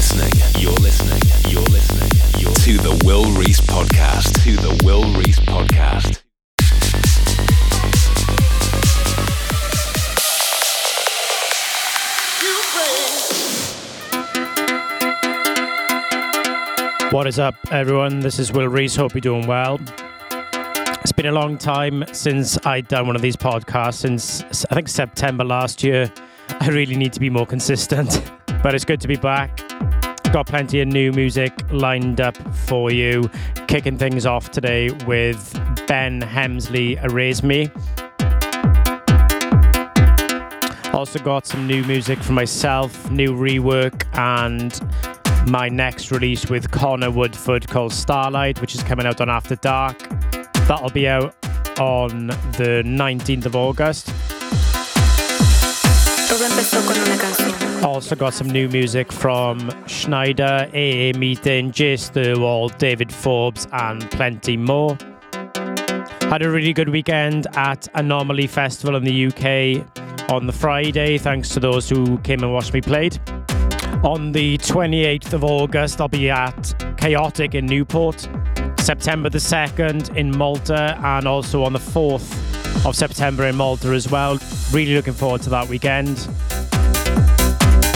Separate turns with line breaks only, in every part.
listening. You're listening. You're listening. You're to the Will Rees podcast. To the Will Rees podcast.
What is up, everyone? This is Will Rees. Hope you're doing well. It's been a long time since I'd done one of these podcasts, since I think September last year. I really need to be more consistent, but it's good to be back. Got plenty of new music lined up for you. Kicking things off today with Ben Hemsley, Erase Me. Also got some new music for myself, new rework, and my next release with Connor Woodford called Starlight, which is coming out on After Dark. That'll be out on the 19th of August. Also got some new music from Sneijder, AA Meeting, Jase Thirwall, David Forbes, and plenty more. Had a really good weekend at Anomaly Festival in the UK on the Friday, thanks to those who came and watched me played. On the 28th of August, I'll be at Chaotic in Newport. September the 2nd in Malta, and also on the 4th of September in Malta as well. Really looking forward to that weekend.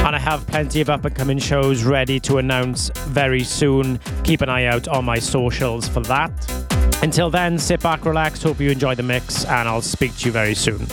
And I have plenty of up and coming shows ready to announce very soon. Keep an eye out on my socials for that. Until then, sit back, relax, hope you enjoy the mix, and I'll speak to you very soon.